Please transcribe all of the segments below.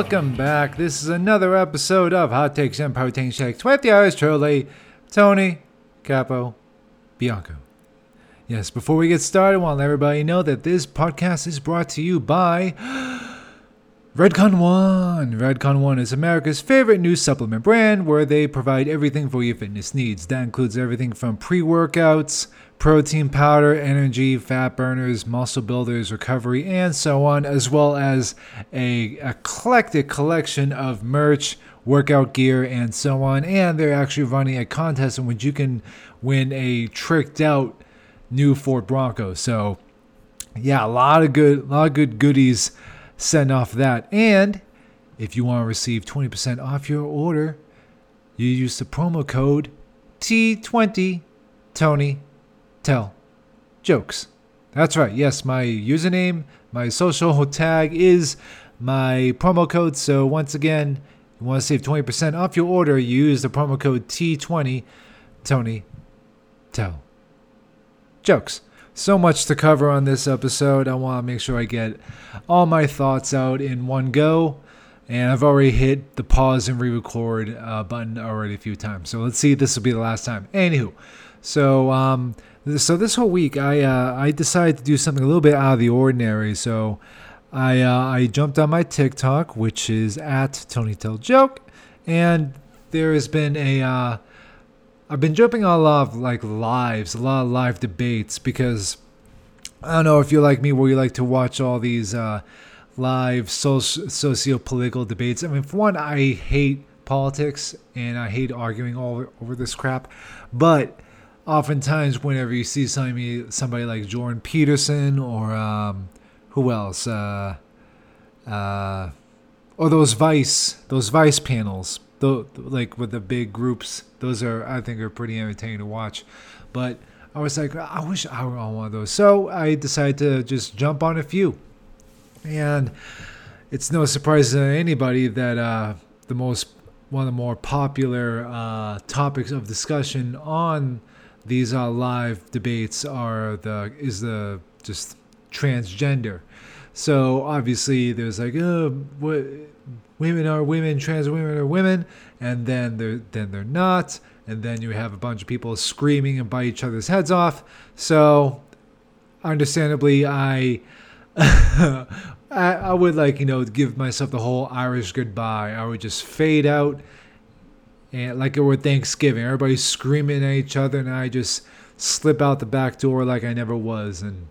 Welcome back. This is another episode of Hot Takes and Protein Shakes with yours truly, Tony Capo Bianco. Yes, before we get started, I want to let everybody know that this podcast is brought to you by Redcon One. Redcon One is America's favorite new supplement brand where they provide everything for your fitness needs. That includes everything from pre workouts, protein powder, energy, fat burners, muscle builders, recovery, and so on, as well as a eclectic collection of merch, workout gear, and so on. And they're actually running a contest in which you can win a tricked out new Ford Bronco. So, yeah, a lot of good, a lot of good goodies sent off that. And if you want to receive 20% off your order, you use the promo code T20 Tony Tell Jokes. That's right. Yes, my username, my social tag is my promo code. So once again, you want to save 20% off your order, you use the promo code T20 Tony Tell Jokes so much to cover on this episode. I want to make sure I get all my thoughts out in one go. And I've already hit the pause and re record uh, button already a few times. So let's see this will be the last time. Anywho, so um, so this whole week I uh, I decided to do something a little bit out of the ordinary. So I uh, I jumped on my TikTok, which is at Tony Tell Joke, and there has been a uh, I've been jumping on a lot of like lives, a lot of live debates because I don't know if you're like me where you like to watch all these uh, live socio political debates. I mean, for one, I hate politics and I hate arguing all over this crap, but oftentimes whenever you see somebody, somebody like Jordan Peterson or um, who else, uh, uh, or those Vice, those Vice panels, the like with the big groups. Those are I think are pretty entertaining to watch. But I was like, I wish I were on one of those. So I decided to just jump on a few. And it's no surprise to anybody that uh, the most one of the more popular uh, topics of discussion on these uh, live debates are the is the just transgender. So obviously there's like, oh, what women are women, trans women are women, and then they're then they're not, and then you have a bunch of people screaming and bite each other's heads off. So, understandably, I. I, I would like you know give myself the whole Irish goodbye. I would just fade out, and like it were Thanksgiving, everybody's screaming at each other, and I just slip out the back door like I never was, and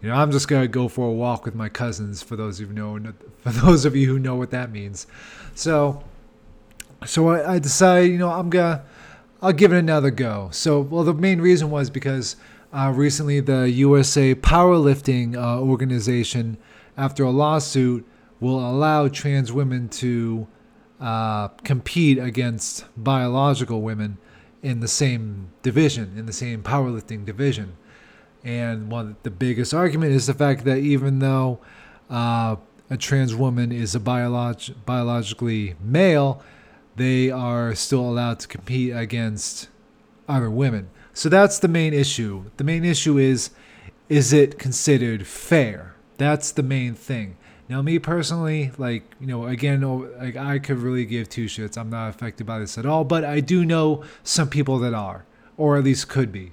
you know, I'm just gonna go for a walk with my cousins. For those of you know, for those of you who know what that means, so, so I, I decided, you know, I'm gonna, I'll give it another go. So, well, the main reason was because uh, recently the USA Powerlifting uh, organization, after a lawsuit, will allow trans women to uh, compete against biological women in the same division, in the same powerlifting division. And one the biggest argument is the fact that even though uh, a trans woman is a biolog- biologically male, they are still allowed to compete against other women. So that's the main issue. The main issue is is it considered fair? That's the main thing. Now, me personally, like you know, again, like I could really give two shits. I'm not affected by this at all, but I do know some people that are, or at least could be.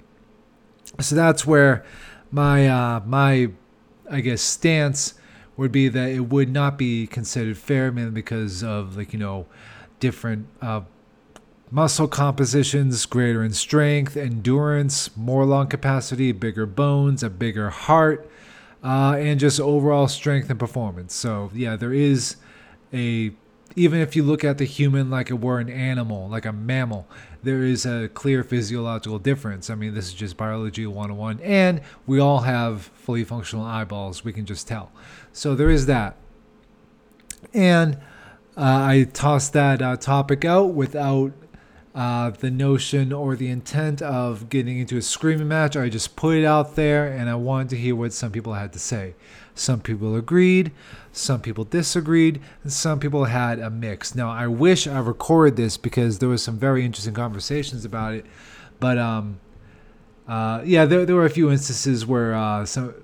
So that's where my uh, my I guess stance would be that it would not be considered fair, mainly because of like you know different uh, muscle compositions, greater in strength, endurance, more lung capacity, bigger bones, a bigger heart, uh, and just overall strength and performance. So yeah, there is a even if you look at the human like it were an animal, like a mammal, there is a clear physiological difference. I mean, this is just biology 101. And we all have fully functional eyeballs, we can just tell. So there is that. And uh, I tossed that uh, topic out without uh, the notion or the intent of getting into a screaming match. I just put it out there and I wanted to hear what some people had to say. Some people agreed, some people disagreed, and some people had a mix. Now, I wish I recorded this because there was some very interesting conversations about it, but um, uh, yeah, there, there were a few instances where uh, some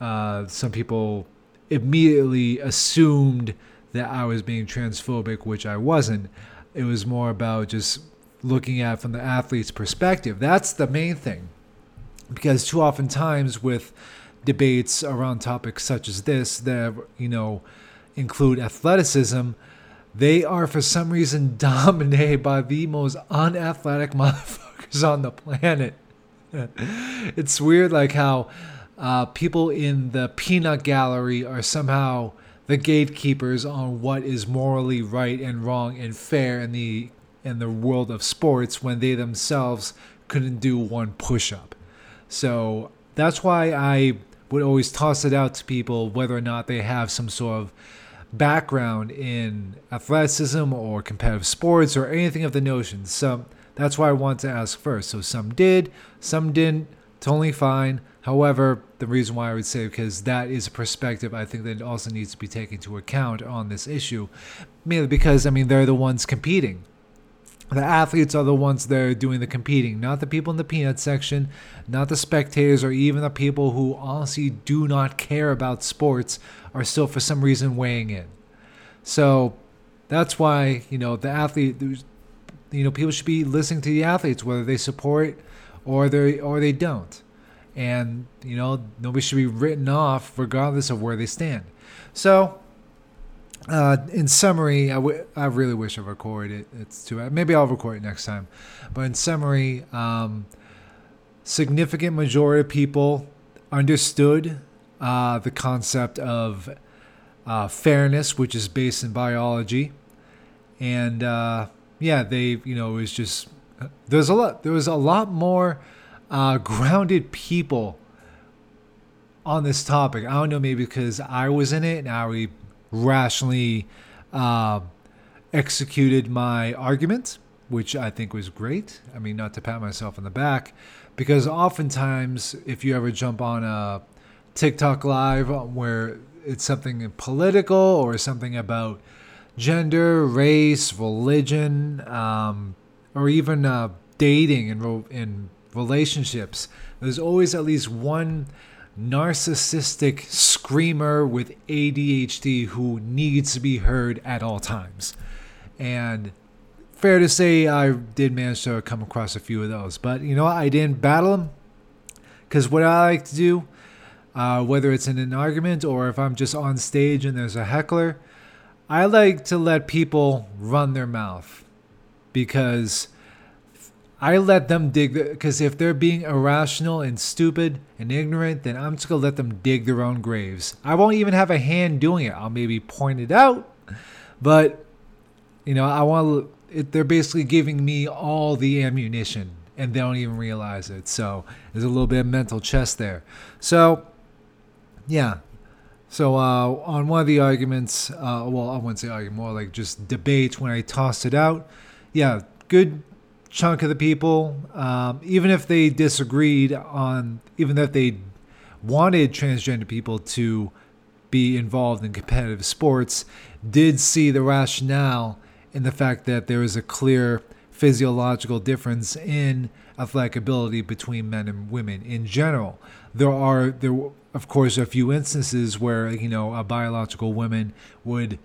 uh, some people immediately assumed that I was being transphobic, which I wasn't. It was more about just looking at from the athlete's perspective. That's the main thing. Because too often times with debates around topics such as this that you know include athleticism, they are for some reason dominated by the most unathletic motherfuckers on the planet. it's weird, like how uh, people in the peanut gallery are somehow the gatekeepers on what is morally right and wrong and fair in the in the world of sports when they themselves couldn't do one push-up. So that's why I would always toss it out to people whether or not they have some sort of background in athleticism or competitive sports or anything of the notion. So that's why I want to ask first. So some did, some didn't, totally fine. However, the reason why I would say because that is a perspective I think that also needs to be taken into account on this issue, mainly because I mean they're the ones competing. The athletes are the ones that are doing the competing, not the people in the peanut section, not the spectators, or even the people who honestly do not care about sports are still for some reason weighing in. So that's why you know the athlete, you know, people should be listening to the athletes whether they support or they or they don't, and you know nobody should be written off regardless of where they stand. So uh, in summary, I, w- I really wish I recorded it. It's too bad. Maybe I'll record it next time. But in summary, um, significant majority of people understood uh, the concept of uh, fairness, which is based in biology, and uh, yeah, they you know it was just there's a lot there was a lot more uh, grounded people on this topic. I don't know, maybe because I was in it and I rationally uh, executed my argument, which I think was great. I mean, not to pat myself on the back, because oftentimes, if you ever jump on a TikTok live where it's something political or something about gender, race, religion, um, or even uh, dating and, in relationships, there's always at least one narcissistic screamer with ADHD who needs to be heard at all times. And fair to say, I did manage to come across a few of those. But you know? I didn't battle them because what I like to do, uh, whether it's in an argument or if I'm just on stage and there's a heckler, I like to let people run their mouth because I let them dig because if they're being irrational and stupid and ignorant, then I'm just gonna let them dig their own graves. I won't even have a hand doing it. I'll maybe point it out, but you know, I want they're basically giving me all the ammunition and they don't even realize it. So there's a little bit of mental chess there. So yeah. So uh, on one of the arguments, uh, well, I wouldn't say argument, more like just debate when I tossed it out. Yeah, good chunk of the people, um, even if they disagreed on, even if they wanted transgender people to be involved in competitive sports, did see the rationale in the fact that there is a clear physiological difference in athletic ability between men and women in general. There are there of course a few instances where you know a biological woman would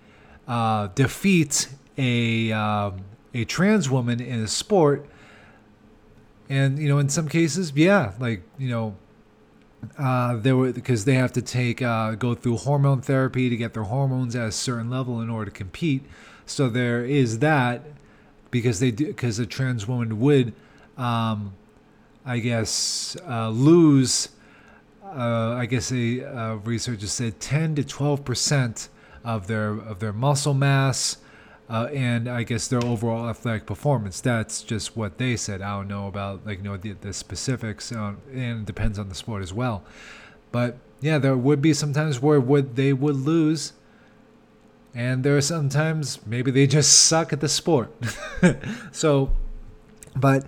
uh, defeat a um, a trans woman in a sport. And you know in some cases yeah like you know uh, they were because they have to take uh, go through hormone therapy to get their hormones at a certain level in order to compete. So there is that because they do because a trans woman would um, i guess uh, lose uh, i guess a uh, researcher said 10 to 12 percent of their of their muscle mass uh, and I guess their overall athletic performance. That's just what they said. I don't know about like you know the, the specifics, uh, and it depends on the sport as well. But yeah, there would be sometimes where would they would lose, and there are sometimes maybe they just suck at the sport. so, but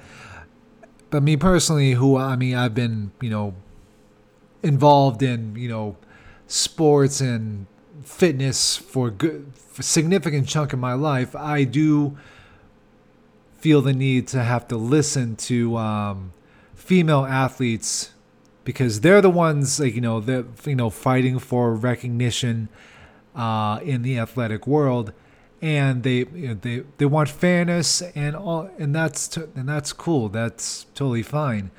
but me personally, who I mean, I've been you know involved in you know sports and fitness for good for significant chunk of my life, I do feel the need to have to listen to um, female athletes because they're the ones like you know they're you know fighting for recognition uh, in the athletic world, and they you know, they they want fairness and all, and that's t- and that's cool. That's totally fine.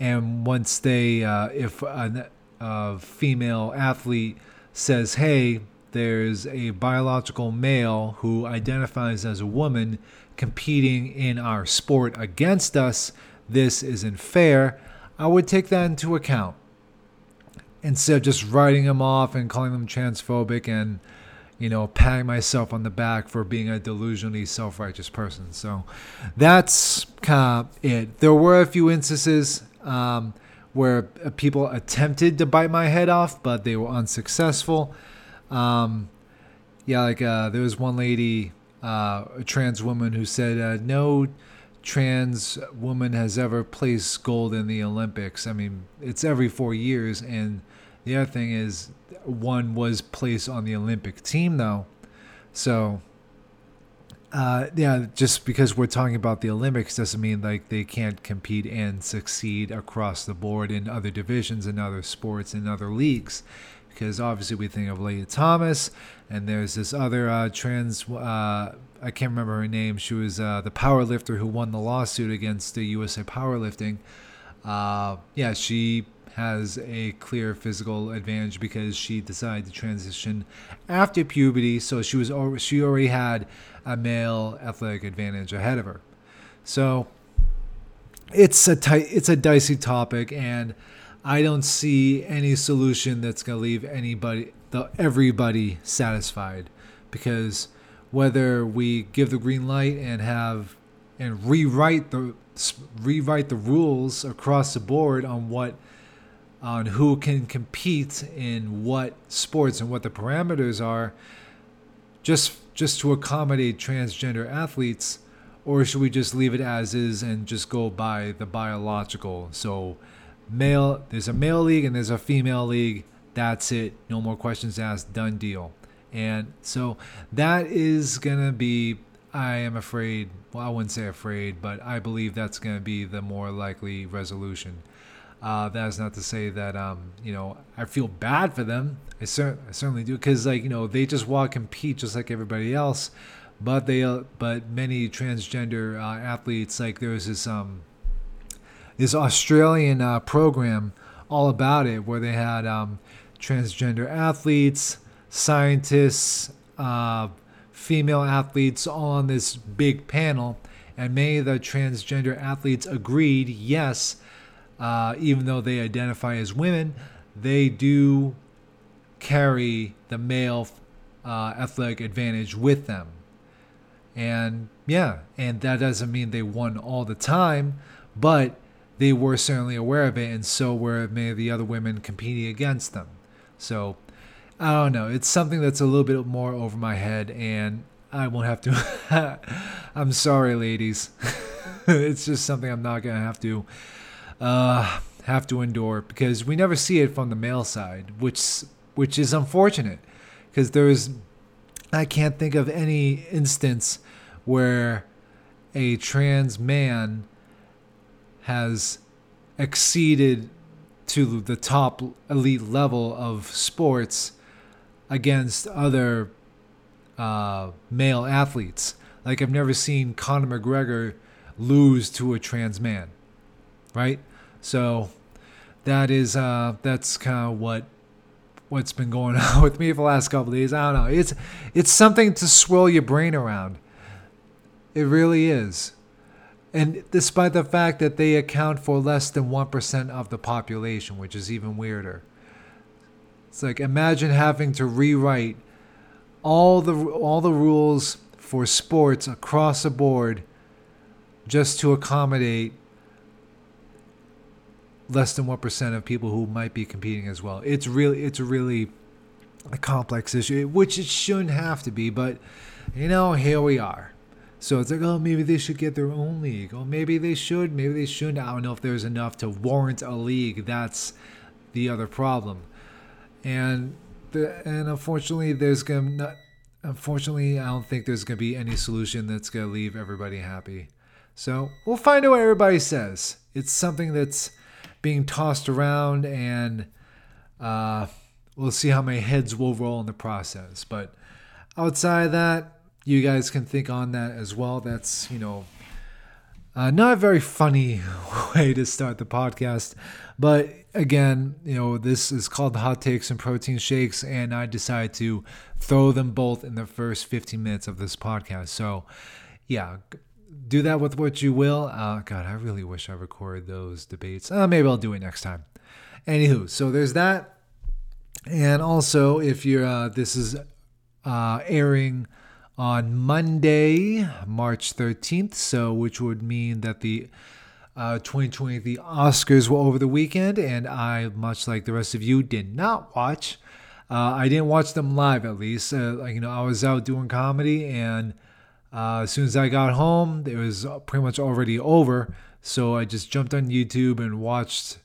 And once they, uh, if a, a female athlete says, "Hey," there's a biological male who identifies as a woman competing in our sport against us, this isn't fair, I would take that into account. Instead of just writing them off and calling them transphobic and, you know, patting myself on the back for being a delusionally self righteous person. So that's kind of it. There were a few instances um, where people attempted to bite my head off, but they were unsuccessful. Um, yeah, like uh, there was one lady, uh, a trans woman, who said uh, no trans woman has ever placed gold in the Olympics. I mean, it's every four years, and the other thing is, one was placed on the Olympic team though, so. Uh, yeah, just because we're talking about the Olympics doesn't mean like they can't compete and succeed across the board in other divisions and other sports and other leagues because obviously we think of Lia Thomas, and there's this other uh, trans. Uh, I can't remember her name. She was uh, the power lifter who won the lawsuit against the USA Powerlifting. Uh, yeah, she has a clear physical advantage because she decided to transition after puberty, so she was she already had a male athletic advantage ahead of her. So it's a tight, it's a dicey topic, and I don't see any solution that's going to leave anybody, the, everybody satisfied, because whether we give the green light and have and rewrite the rewrite the rules across the board on what on who can compete in what sports and what the parameters are just just to accommodate transgender athletes or should we just leave it as is and just go by the biological? So male there's a male league and there's a female league. That's it. No more questions asked. Done deal. And so that is gonna be i am afraid well i wouldn't say afraid but i believe that's gonna be the more likely resolution uh, that is not to say that um, you know I feel bad for them. I, cer- I certainly do. Because like you know they just want to compete just like everybody else, but they uh, but many transgender uh, athletes like there was this um, this Australian uh, program all about it, where they had um, transgender athletes, scientists, uh, female athletes all on this big panel, and many of the transgender athletes agreed, yes, uh, even though they identify as women, they do carry the male uh, athletic advantage with them. And yeah, and that doesn't mean they won all the time, but they were certainly aware of it, and so were many of the other women competing against them. So I don't know. It's something that's a little bit more over my head, and I won't have to. I'm sorry, ladies. it's just something I'm not gonna have to uh, have to endure because we never see it from the male side, which which is unfortunate because there's I can't think of any instance where a trans man has exceeded to the top elite level of sports against other uh, male athletes. Like I've never seen Conor McGregor lose to a trans man, right? So that is uh, that's kind of what what's been going on with me for the last couple days. I don't know. It's it's something to swirl your brain around. It really is. And despite the fact that they account for less than 1% of the population, which is even weirder. It's like imagine having to rewrite all the all the rules for sports across the board just to accommodate less than 1% of people who might be competing as well. It's really it's really a complex issue, which it shouldn't have to be, but you know, here we are. So it's like, oh, maybe they should get their own league. Oh, maybe they should. Maybe they shouldn't. I don't know if there's enough to warrant a league. That's the other problem. And the, and unfortunately, there's gonna not. Unfortunately, I don't think there's gonna be any solution that's gonna leave everybody happy. So we'll find out what everybody says. It's something that's being tossed around, and uh, we'll see how many heads will roll in the process. But outside of that, you guys can think on that as well. That's you know uh, not a very funny way to start the podcast, but again, you know, this is called Hot Takes and Protein Shakes, and I decided to throw them both in the first 15 minutes of this podcast. So, yeah, do that with what you will. Uh, God, I really wish I recorded those debates. Uh, maybe I'll do it next time. Anywho, so there's that. And also, if you're, uh, this is uh, airing on Monday, March 13th, so which would mean that the uh, 2020 the Oscars were over the weekend, and I, much like the rest of you, did not watch. Uh, I didn't watch them live, at least. Uh, you know, I was out doing comedy, and uh, as soon as I got home, it was pretty much already over. So I just jumped on YouTube and watched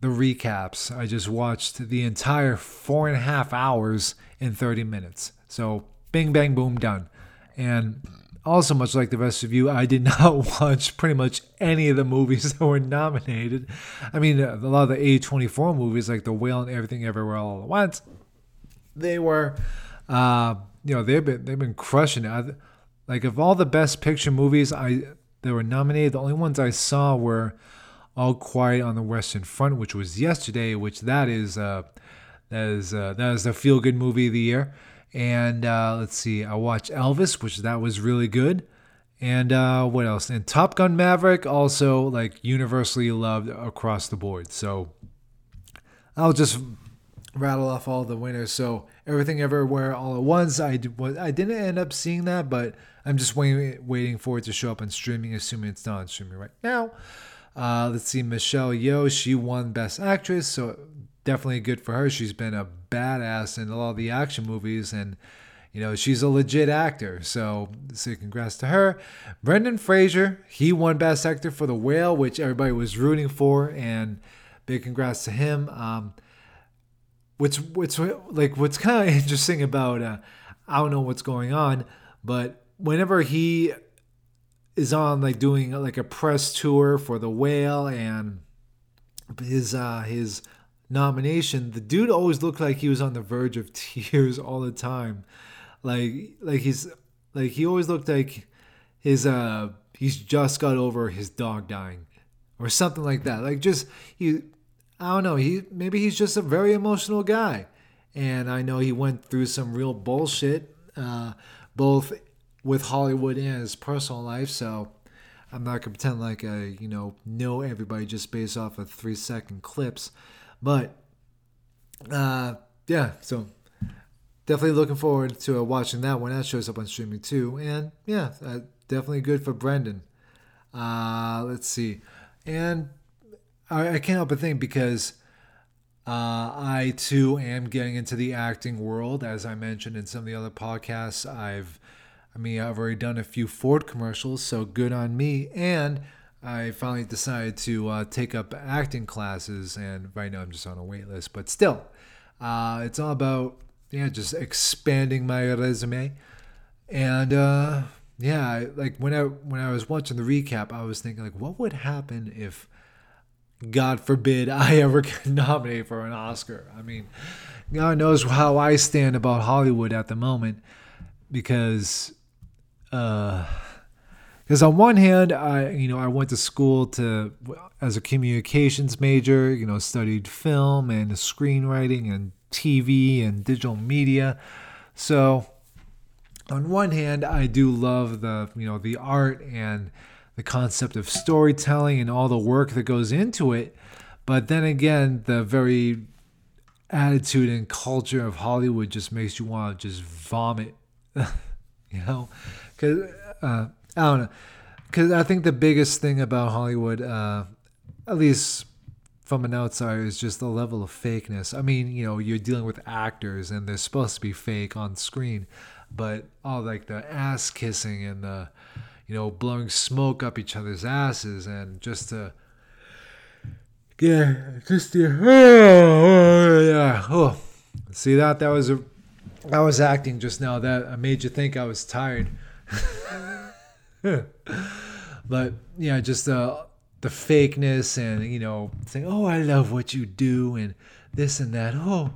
the recaps. I just watched the entire four and a half hours in 30 minutes. So bing, bang, boom, done. And also, much like the rest of you, I did not watch pretty much any of the movies that were nominated. I mean, a lot of the A24 movies, like The Whale and Everything Everywhere All at Once, they were, uh, you know, they've been they've been crushing it. Like of all the Best Picture movies I that were nominated, the only ones I saw were All Quiet on the Western Front, which was yesterday. Which that is, uh, that is uh, that is the feel good movie of the year. And uh, let's see, I watched Elvis, which that was really good. And uh, what else? And Top Gun Maverick, also like universally loved across the board. So I'll just rattle off all the winners. So Everything Everywhere All at Once. I I didn't end up seeing that, but I'm just waiting waiting for it to show up on streaming, assuming it's not on streaming right now. Uh, let's see, Michelle Yeoh, she won Best Actress, so definitely good for her. She's been a badass in a lot of the action movies and you know she's a legit actor so so congrats to her brendan fraser he won best actor for the whale which everybody was rooting for and big congrats to him um what's what's like what's kind of interesting about uh i don't know what's going on but whenever he is on like doing like a press tour for the whale and his uh his nomination, the dude always looked like he was on the verge of tears all the time. Like like he's like he always looked like his uh he's just got over his dog dying or something like that. Like just he I don't know, he maybe he's just a very emotional guy. And I know he went through some real bullshit uh both with Hollywood and his personal life, so I'm not gonna pretend like I, you know, know everybody just based off of three second clips. But uh, yeah, so definitely looking forward to watching that when that shows up on streaming too. And yeah, uh, definitely good for Brendan. Uh, let's see, and I, I, can't help but think because uh, I too am getting into the acting world, as I mentioned in some of the other podcasts. I've, I mean, I've already done a few Ford commercials, so good on me, and I finally decided to uh, take up acting classes, and right now I'm just on a wait list. But still, uh, it's all about yeah, just expanding my resume. And uh, yeah, like when I when I was watching the recap, I was thinking like, what would happen if, God forbid, I ever get nominated for an Oscar? I mean, God knows how I stand about Hollywood at the moment, because. Uh, because on one hand i you know i went to school to as a communications major you know studied film and screenwriting and tv and digital media so on one hand i do love the you know the art and the concept of storytelling and all the work that goes into it. But then again the very attitude and culture of hollywood just makes you want to just vomit you know? Because uh, I don't know, because I think the biggest thing about Hollywood, uh, at least from an outsider, is just the level of fakeness. I mean, you know, you're dealing with actors and they're supposed to be fake on screen, but all like the ass kissing and the, you know, blowing smoke up each other's asses and just to. Yeah, just the oh, oh, yeah. Oh, see that that was a, I was acting just now. That made you think I was tired. but yeah, just the the fakeness and you know saying, "Oh, I love what you do," and this and that. Oh,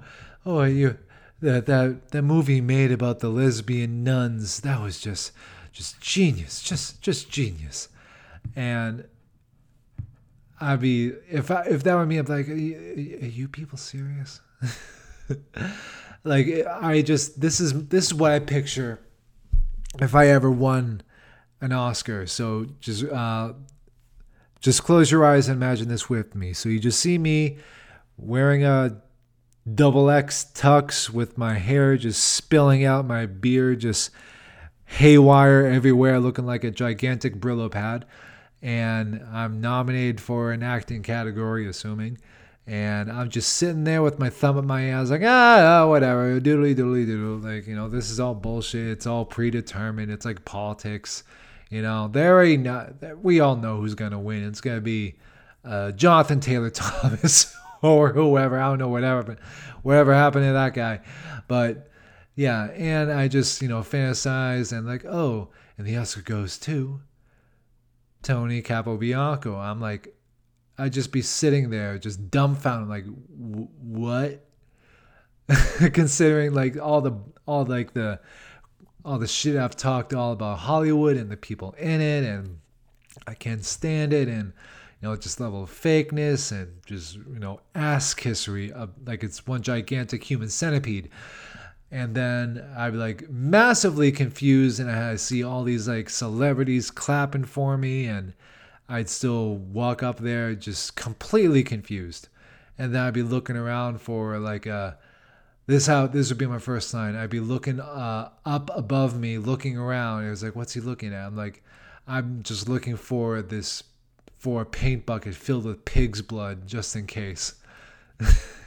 oh, you that that that movie made about the lesbian nuns that was just just genius, just just genius, and I'd be if I if that were me, I'm like, are you, are you people serious? like I just this is this is what I picture if I ever won an Oscar. So just uh, just close your eyes and imagine this with me. So you just see me wearing a double X tux with my hair just spilling out, my beard just haywire everywhere, looking like a gigantic Brillo pad. And I'm nominated for an acting category, assuming. And I'm just sitting there with my thumb at my ass, like, ah, oh, whatever, doodly doodly doodle. Like, you know, this is all bullshit. It's all predetermined. It's like politics. You know, there ain't we all know who's going to win. It's going to be uh, Jonathan Taylor Thomas or whoever. I don't know whatever, but whatever happened to that guy. But yeah, and I just, you know, fantasize and like, oh, and the Oscar goes to Tony Capobianco. I'm like, I'd just be sitting there, just dumbfounded, like, what? Considering like all the all like the all the shit I've talked all about Hollywood and the people in it, and I can't stand it, and you know, just level of fakeness and just you know ass kissery, of, like it's one gigantic human centipede. And then I'd be like massively confused, and I see all these like celebrities clapping for me, and I'd still walk up there just completely confused. And then I'd be looking around for like a this how this would be my first line. I'd be looking uh, up above me, looking around. It was like, what's he looking at? I'm like, I'm just looking for this for a paint bucket filled with pig's blood, just in case.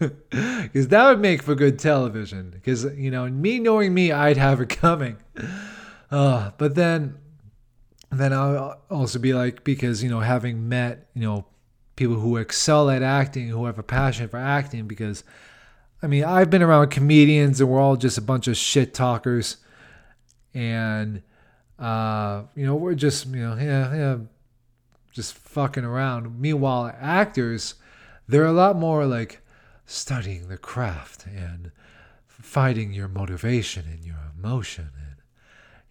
Because that would make for good television. Because you know, me knowing me, I'd have it coming. Uh, but then, then I'll also be like, because you know, having met you know people who excel at acting, who have a passion for acting, because I mean, I've been around comedians and we're all just a bunch of shit talkers. And, uh, you know, we're just, you know, yeah, yeah, just fucking around. Meanwhile, actors, they're a lot more like studying the craft and finding your motivation and your emotion and,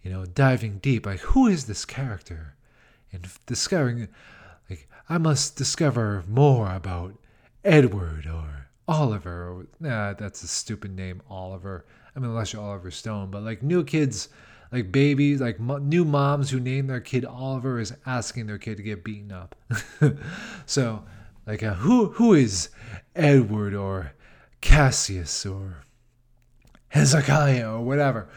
you know, diving deep. Like, who is this character? And discovering, like, I must discover more about Edward or Oliver. Nah, that's a stupid name, Oliver. I mean, unless you're Oliver Stone, but like new kids, like babies, like new moms who name their kid Oliver is asking their kid to get beaten up. so, like, uh, who who is Edward or Cassius or Hezekiah or whatever,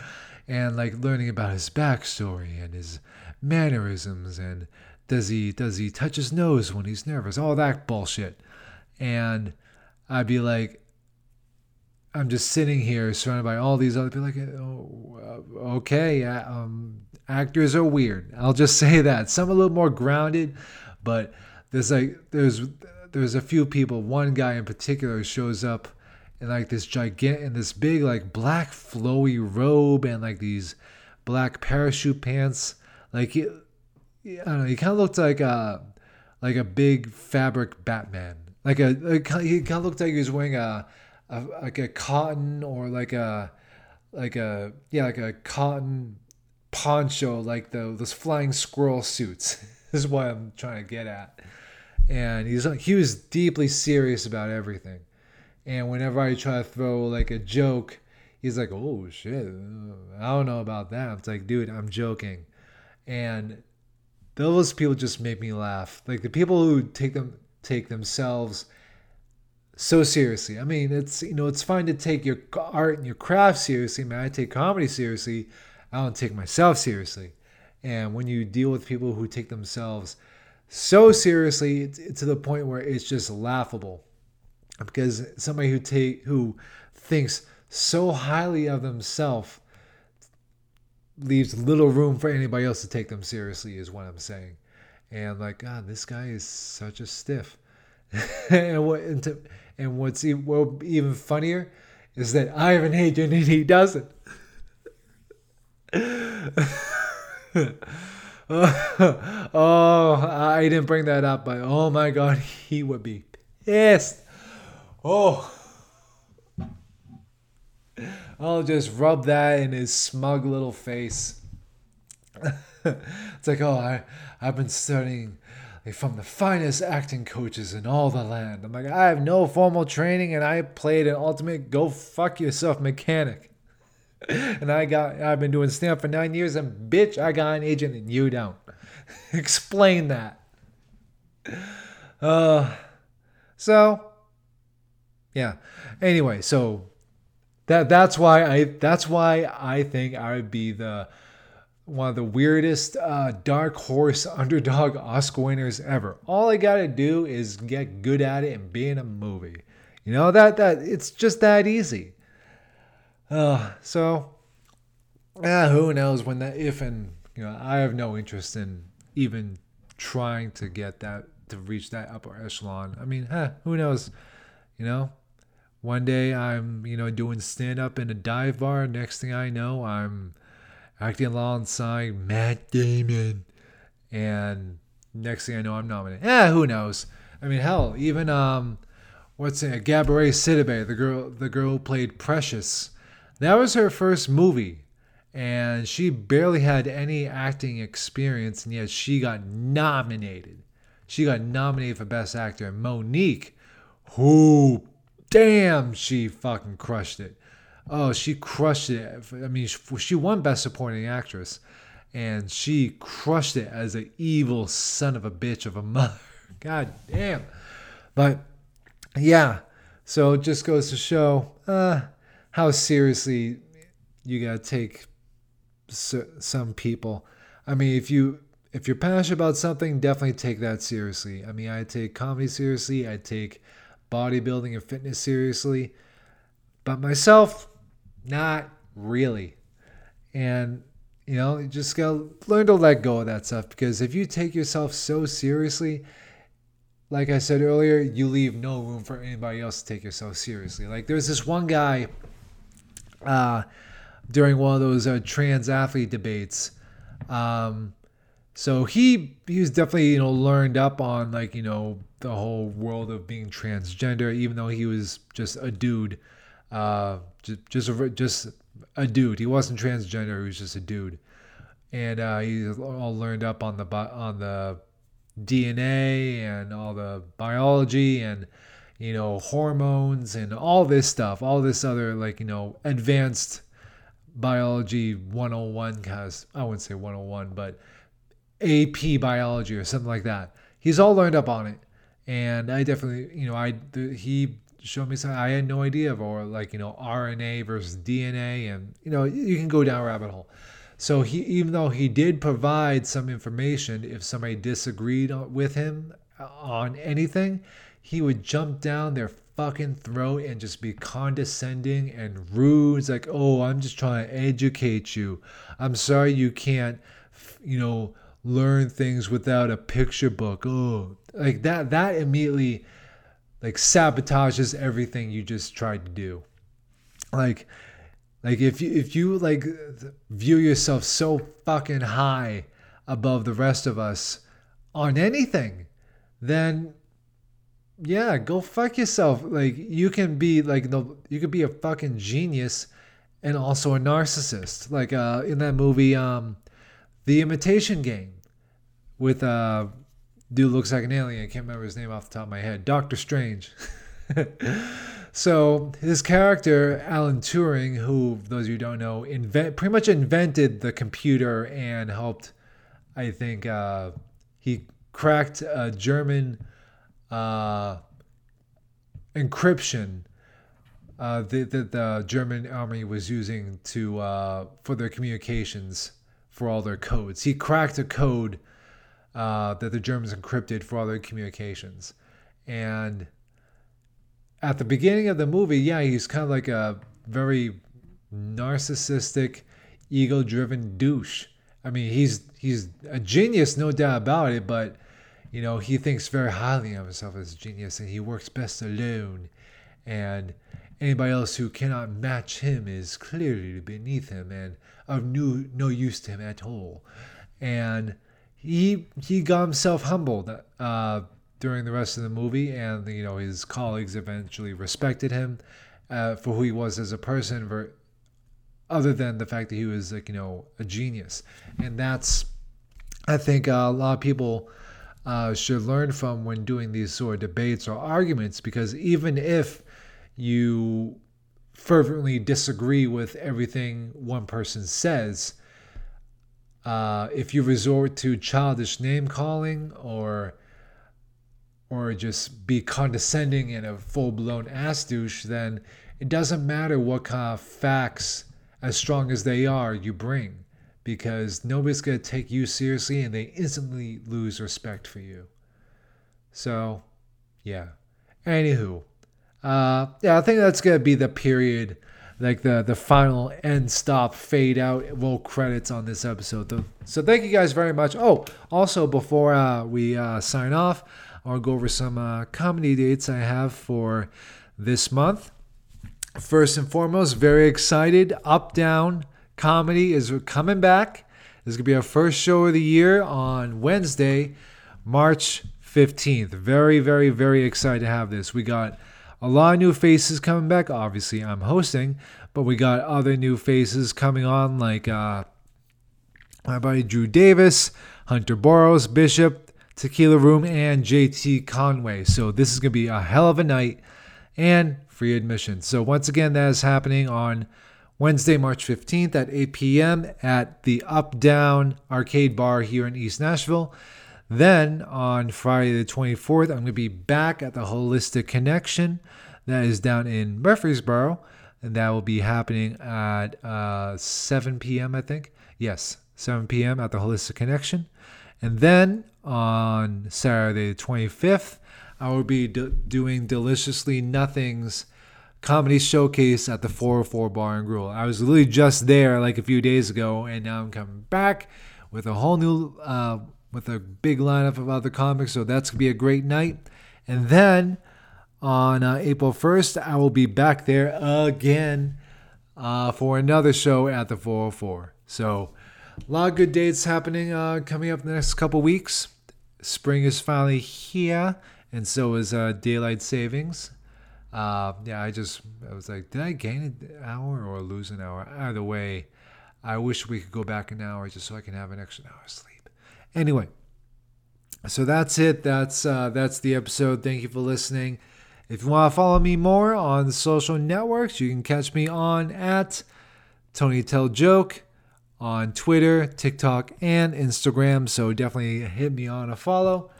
and like learning about his backstory and his mannerisms and does he does he touch his nose when he's nervous? All that bullshit, and I'd be like, I'm just sitting here surrounded by all these other people. Like, oh, uh, okay, um, actors are weird. I'll just say that. Some a little more grounded, but there's like there's there's a few people. One guy in particular shows up in like this gigantic, in this big like black flowy robe and like these black parachute pants. Like, he, I don't know. He kind of looked like a like a big fabric Batman like a, a he kind of looked like he was wearing a, a like a cotton or like a like a yeah like a cotton poncho like the those flying squirrel suits is what i'm trying to get at and he's he was deeply serious about everything and whenever i try to throw like a joke he's like oh shit i don't know about that it's like dude i'm joking and those people just make me laugh like the people who take them take themselves so seriously. I mean, it's you know, it's fine to take your art and your craft seriously. Man, I take comedy seriously. I don't take myself seriously. And when you deal with people who take themselves so seriously to the point where it's just laughable, because somebody who take who thinks so highly of themselves leaves little room for anybody else to take them seriously, is what I'm saying and like God, this guy is such a stiff. and what and, to, and what's even, even funnier is that Ivan Hadrian and he doesn't. oh, I didn't bring that up, but oh my God, he would be pissed. Oh. I'll just rub that in his smug little face. it's like, oh, I, I've been studying like, from the finest acting coaches in all the land. I'm like, I have no formal training and I played an ultimate go fuck yourself mechanic. And I got, I've been doing stand for nine years and bitch, I got an agent and you don't. Explain that. Uh, so, yeah. Anyway, so that that's why I that's why I think I would be the one of the weirdest uh, dark horse underdog Oscar winners ever. All I gotta do is get good at it and be in a movie. You know that that it's just that easy. Uh, so, yeah, who knows when that if and you know I have no interest in even trying to get that to reach that upper echelon. I mean, huh, who knows? You know, one day I'm you know doing stand up in a dive bar. Next thing I know, I'm acting alongside Matt Damon. And next thing I know, I'm nominated. Yeah, who knows? I mean, hell, even um, what's it? Gabourey Sidibe, the girl, the girl who played Precious. That was her first movie, and she barely had any acting experience, and yet she got nominated. She got nominated for Best Actor. Mo'Nique, who, damn, she fucking crushed it. Oh, she crushed it. I mean, she won Best Supporting Actress, and she crushed it as an evil son of a bitch of a mother. God damn. But yeah, so it just goes to show uh, how seriously you gotta take some people. I mean, if you if you're passionate about something, definitely take that seriously. I mean, I take comedy seriously. I take bodybuilding and fitness seriously. But myself, not really. And, you know, you just gotta learn to let go of that stuff because if you take yourself so seriously, like I said earlier, you leave no room for anybody else to take yourself seriously. Like there's this one guy uh, during one of those uh, trans athlete debates. Um, so he he was definitely you know learned up on like you know the whole world of being transgender, even though he was just a dude. Uh, just just a, just a dude. He wasn't transgender. He was just a dude, and uh, he all learned up on the on the DNA and all the biology and you know hormones and all this stuff, all this other like you know advanced biology 101 cause I wouldn't say 101 but AP biology or something like that. He's all learned up on it and I definitely you know I he showed me something I had no idea of, or like you know RNA versus DNA, and you know you can go down rabbit hole. So he, even though he did provide some information, if somebody disagreed with him uh, on anything, he would jump down their fucking throat and just be condescending and rude. It's like, oh, I'm just trying to educate you. I'm sorry you can't, you know, learn things without a picture book. Oh, like that. That immediately like sabotages everything you just tried to do. Like like if you if you like view yourself so fucking high above the rest of us on anything, then yeah, go fuck yourself. Like you can be like the you could be a fucking genius and also a narcissist. Like uh in that movie um The Imitation Game with uh dude looks like an alien. I can't remember his name off the top of my head. Doctor Strange. so his character, Alan Turing, who those of you don't know, invent pretty much invented the computer and helped. I think uh, he cracked a German uh, encryption uh, that the, the, German army was using to uh, for their communications for all their codes. He cracked a code uh, that the Germans encrypted for all their communications. And at the beginning of the movie, yeah, he's kind of like a very narcissistic, ego-driven douche. I mean, he's he's a genius, no doubt about it, but you know, he thinks very highly of himself as a genius and he works best alone. And anybody else who cannot match him is clearly beneath him and of no, no use to him at all. And he he got himself humbled uh, during the rest of the movie, and you know his colleagues eventually respected him uh, for who he was as a person, other than the fact that he was like you know a genius, and that's I think uh, a lot of people uh, should learn from when doing these sort of debates or arguments because even if you fervently disagree with everything one person says, uh, if you resort to childish name calling or or just be condescending and a full blown ass douche, then it doesn't matter what kind of facts, as strong as they are, you bring because nobody's going to take you seriously and they instantly lose respect for you. So, yeah. Anywho, uh, yeah, I think that's going to be the period, like the, the final end stop, fade out, roll credits on this episode. So, thank you guys very much. Oh, also, before uh, we uh, sign off, I'll go over some uh, comedy dates I have for this month. First and foremost, very excited. Up Down comedy is coming back. This is going to be our first show of the year on Wednesday, March 15th. Very, very, very excited to have this. We got a lot of new faces coming back. Obviously, I'm hosting, but we got other new faces coming on, like uh, my buddy Drew Davis, Hunter Boros, Bishop, Tequila Room, and JT Conway. So this is going to be a hell of a night and free admission. So once again, that is happening on Wednesday, March 15th at 8 p.m. at the Up Down Arcade Bar here in East Nashville. Then on Friday the 24th, I'm going to be back at the Holistic Connection that is down in Murfreesboro, and that will be happening at uh, 7 p.m., I think. Yes, 7 p.m. at the Holistic Connection. And then on Saturday the 25th, I will be doing Deliciously Nothing's comedy showcase at the 404 Bar and Grill. I was literally just there like a few days ago, and now I'm coming back with a whole new, uh, with a big lineup of other comics. So that's gonna be a great night. And then on uh, April 1st, I will be back there again uh, for another show at the 404. So a lot of good dates happening uh, coming up in the next couple weeks. Spring is finally here, and so is uh, daylight savings. Uh, yeah, I just I was like, did I gain an hour or lose an hour? Either way, I wish we could go back an hour just so I can have an extra hour of sleep. Anyway, so that's it. That's uh, that's the episode. Thank you for listening. If you want to follow me more on social networks, you can catch me on at Tony Tell Joke on Twitter, TikTok, and Instagram. So definitely hit me on a follow.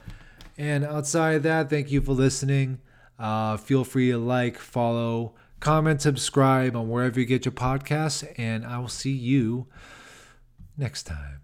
And outside of that, thank you for listening. Uh, feel free to like, follow, comment, subscribe on wherever you get your podcasts, and I will see you next time.